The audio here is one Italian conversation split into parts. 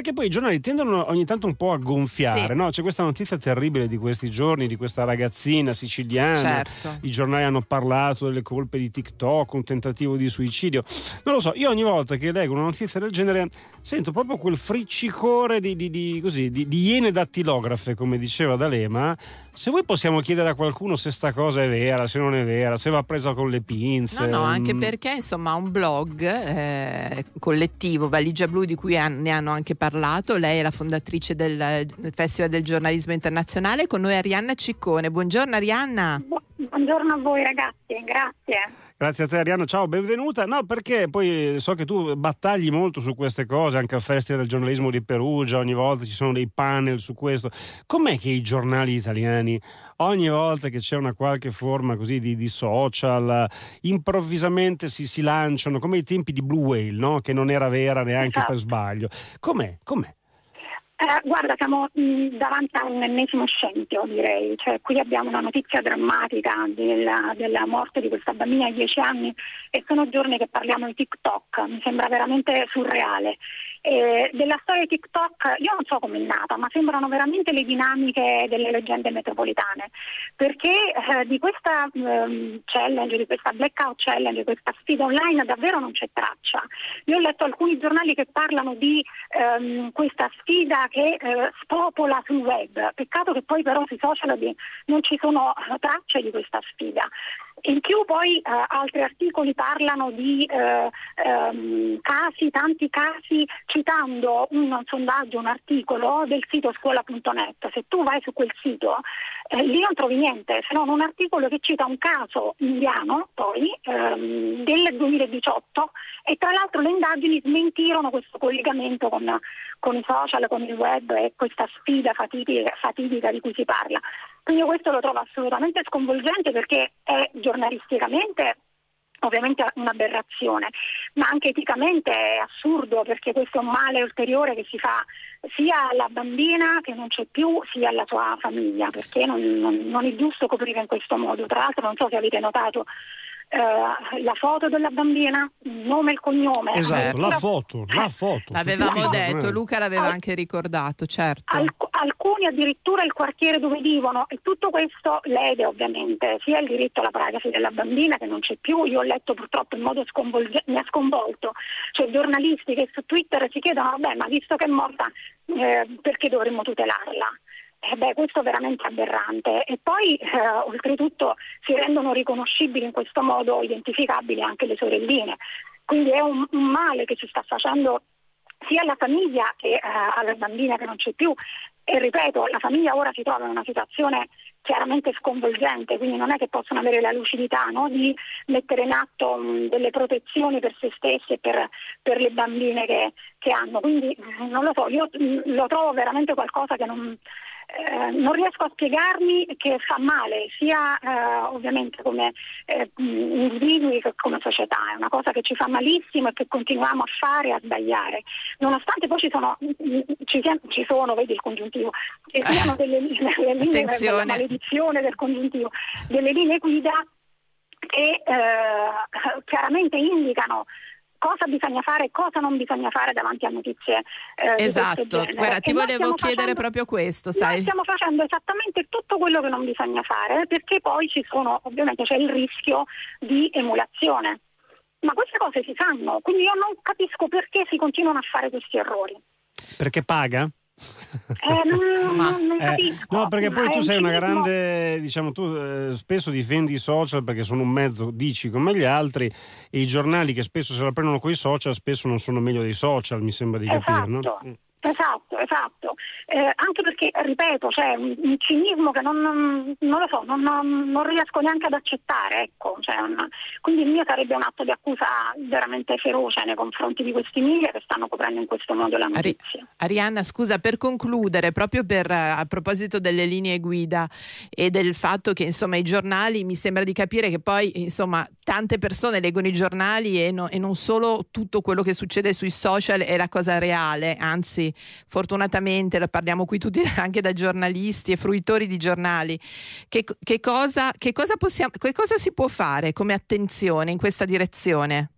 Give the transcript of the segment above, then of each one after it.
Perché poi i giornali tendono ogni tanto un po' a gonfiare, sì. no? C'è questa notizia terribile di questi giorni di questa ragazzina siciliana. Certo. I giornali hanno parlato delle colpe di TikTok, un tentativo di suicidio. Non lo so, io ogni volta che leggo una notizia del genere sento proprio quel friccicore di, di, di, così, di, di iene dattilografe, come diceva D'Alema. Se vuoi possiamo chiedere a qualcuno se sta cosa è vera, se non è vera, se va presa con le pinze. No, no, anche mm. perché insomma un blog eh, collettivo, Valigia Blu, di cui ne hanno anche parlato parlato, lei è la fondatrice del, del Festival del giornalismo internazionale, con noi Arianna Ciccone. Buongiorno Arianna. Buongiorno a voi ragazzi, grazie. Grazie a te Arianna, ciao, benvenuta. No, perché poi so che tu battagli molto su queste cose, anche al Festival del giornalismo di Perugia, ogni volta ci sono dei panel su questo. Com'è che i giornali italiani ogni volta che c'è una qualche forma così di, di social, improvvisamente si, si, lanciano come i tempi di Blue Whale, no? che non era vera neanche esatto. per sbaglio. Com'è? Com'è? Eh, guarda, siamo mh, davanti a un ennesimo scempio, direi. Cioè, qui abbiamo una notizia drammatica della, della, morte di questa bambina di 10 anni e sono giorni che parliamo di TikTok. Mi sembra veramente surreale. Eh, della storia di TikTok io non so come è nata, ma sembrano veramente le dinamiche delle leggende metropolitane, perché eh, di questa um, challenge, di questa blackout challenge, di questa sfida online davvero non c'è traccia. Io ho letto alcuni giornali che parlano di um, questa sfida che uh, spopola sul web, peccato che poi però sui social non ci sono uh, tracce di questa sfida. In più poi eh, altri articoli parlano di eh, ehm, casi, tanti casi, citando un sondaggio, un articolo del sito scuola.net. Se tu vai su quel sito, eh, lì non trovi niente, se non un articolo che cita un caso indiano, poi, ehm, del 2018, e tra l'altro le indagini smentirono questo collegamento con, con i social, con il web e questa sfida fatidica, fatidica di cui si parla. Quindi questo lo trovo assolutamente sconvolgente perché è giornalisticamente ovviamente un'aberrazione, ma anche eticamente è assurdo perché questo è un male ulteriore che si fa sia alla bambina che non c'è più, sia alla sua famiglia, perché non, non, non è giusto coprire in questo modo. Tra l'altro non so se avete notato eh, la foto della bambina, il nome e il cognome. Esatto, la foto, la foto. L'avevamo detto, Luca l'aveva Al- anche ricordato, certo. Alc- alcuni addirittura il quartiere dove vivono e tutto questo lede ovviamente sia il diritto alla privacy della bambina che non c'è più, io ho letto purtroppo in modo sconvolgente, mi ha sconvolto, cioè giornalisti che su Twitter si chiedono, vabbè ma visto che è morta eh, perché dovremmo tutelarla? Eh beh, questo è veramente aberrante e poi eh, oltretutto si rendono riconoscibili in questo modo identificabili anche le sorelline. Quindi è un, un male che si sta facendo sia alla famiglia che eh, alla bambina che non c'è più. E ripeto, la famiglia ora si trova in una situazione chiaramente sconvolgente, quindi non è che possono avere la lucidità no? di mettere in atto mh, delle protezioni per se stesse e per, per le bambine che, che, hanno. Quindi non lo so, io mh, lo trovo veramente qualcosa che non, eh, non riesco a spiegarmi che fa male sia eh, ovviamente come eh, individui che come società, è una cosa che ci fa malissimo e che continuiamo a fare e a sbagliare, nonostante poi ci sono, ci, ci sono vedi il congiuntivo, ci siano delle, delle linee della maledizione del congiuntivo, delle linee guida che eh, chiaramente indicano cosa bisogna fare e cosa non bisogna fare davanti a notizie eh, esatto. guarda ti volevo chiedere facendo, proprio questo sai? stiamo facendo esattamente tutto quello che non bisogna fare perché poi ci sono ovviamente c'è il rischio di emulazione. Ma queste cose si sanno quindi io non capisco perché si continuano a fare questi errori. Perché paga? Eh, non, Ma, non eh, no, perché poi tu sei una grande, diciamo, tu eh, spesso difendi i social perché sono un mezzo, dici come gli altri, e i giornali che spesso se la prendono con i social spesso non sono meglio dei social, mi sembra di esatto. capire. No? Esatto, esatto. Eh, anche perché, ripeto, c'è un, un cinismo che non, non, non lo so, non, non, riesco neanche ad accettare. Ecco. Cioè, quindi il mio sarebbe un atto di accusa veramente feroce nei confronti di questi media che stanno coprendo in questo modo la notizia. Arianna, scusa, per concludere, proprio per, a proposito delle linee guida e del fatto che insomma i giornali, mi sembra di capire che poi insomma tante persone leggono i giornali e, no, e non solo tutto quello che succede sui social è la cosa reale, anzi fortunatamente lo parliamo qui tutti anche da giornalisti e fruitori di giornali, che, che, cosa, che, cosa, possiamo, che cosa si può fare come attenzione in questa direzione?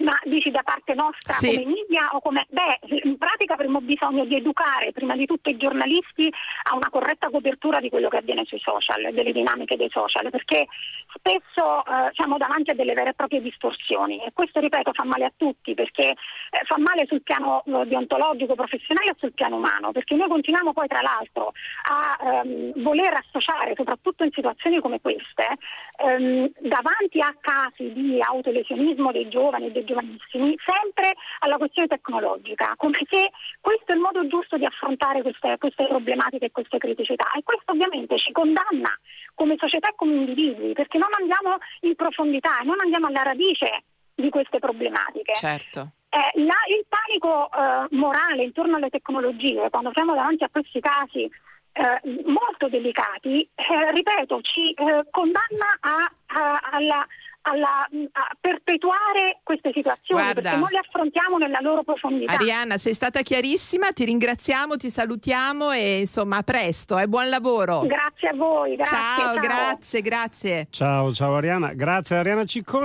Ma dici da parte nostra Sì. come media o come... Beh, in pratica avremmo bisogno di educare prima di tutto i giornalisti a una corretta copertura di quello che avviene sui social, delle dinamiche dei social, perché spesso eh, siamo davanti a delle vere e proprie distorsioni e questo, ripeto, fa male a tutti perché eh, fa male sul piano eh, deontologico, professionale e sul piano umano, perché noi continuiamo poi tra l'altro a ehm, voler associare, soprattutto in situazioni come queste, ehm, davanti a casi di autolesionismo dei giovani dei giovanissimi, sempre alla questione tecnologica, come se questo è il modo giusto di affrontare queste, queste problematiche e queste criticità. E questo ovviamente ci condanna come società e come individui, perché non andiamo in profondità e non andiamo alla radice di queste problematiche. Certo. Eh, la- il panico eh, morale intorno alle tecnologie, quando siamo davanti a questi casi eh, molto delicati, eh, ripeto, ci eh, condanna a, a- alla- alla- a perpetuare queste situazioni Guarda. perché non le affrontiamo nella loro profondità. Arianna, sei stata chiarissima, ti ringraziamo, ti salutiamo e insomma a presto, e buon lavoro. Grazie a voi, grazie. ciao, ciao. grazie, grazie. Ciao, ciao Ariana. Grazie a Ariana Ciccone.